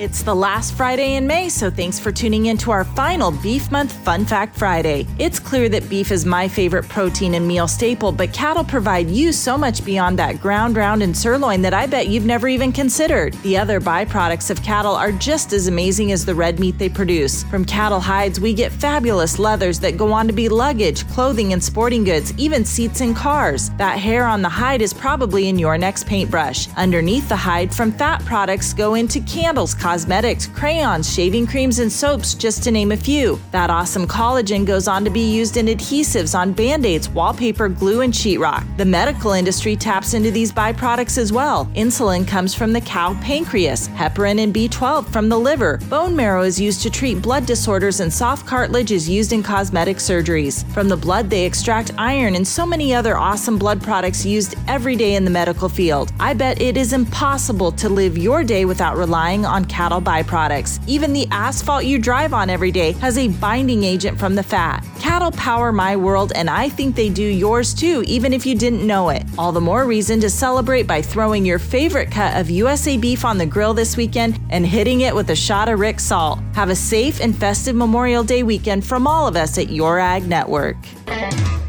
It's the last Friday in May, so thanks for tuning in to our final Beef Month Fun Fact Friday. It's clear that beef is my favorite protein and meal staple, but cattle provide you so much beyond that ground round and sirloin that I bet you've never even considered. The other byproducts of cattle are just as amazing as the red meat they produce. From cattle hides, we get fabulous leathers that go on to be luggage, clothing, and sporting goods, even seats in cars. That hair on the hide is probably in your next paintbrush. Underneath the hide, from fat products go into candles, cosmetics, crayons, shaving creams, and soaps, just to name a few. That awesome collagen goes on to be used in adhesives on band aids, wallpaper, glue, and sheetrock. The medical industry taps into these byproducts as well. Insulin comes from the cow pancreas, heparin and B12 from the liver. Bone marrow is used to treat blood disorders, and soft cartilage is used in cosmetic surgeries. From the blood, they extract iron and so many other awesome blood products used every day in the medical field. I bet it is impossible to live your day without relying on cattle byproducts. Even the asphalt you drive on every day has a binding agent from the fat. Cattle power my world, and I think they do yours too, even if you didn't know it. All the more reason to celebrate by throwing your favorite cut of USA beef on the grill this weekend and hitting it with a shot of Rick Salt. Have a safe and festive Memorial Day weekend from all of us at Your Ag Network.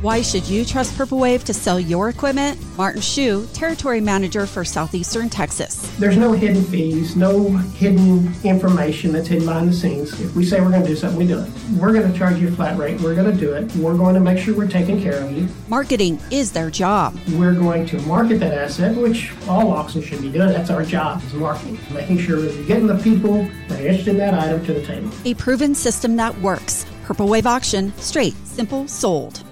Why should you trust Purple Wave to sell your equipment? Martin Shu, Territory Manager for Southeastern Texas. There's no hidden fees, no hidden information that's hidden behind the scenes. If we say we're going to do something, we do it. We're going to charge you a flat rate. We're going to do it. We're going to make sure we're taking care of you. Marketing is their job. We're going to market that asset, which all auctions should be doing. That's our job, is marketing. Making sure you're getting the people that are interested in that item to the table. A proven system that works. Purple Wave Auction, straight, simple, sold.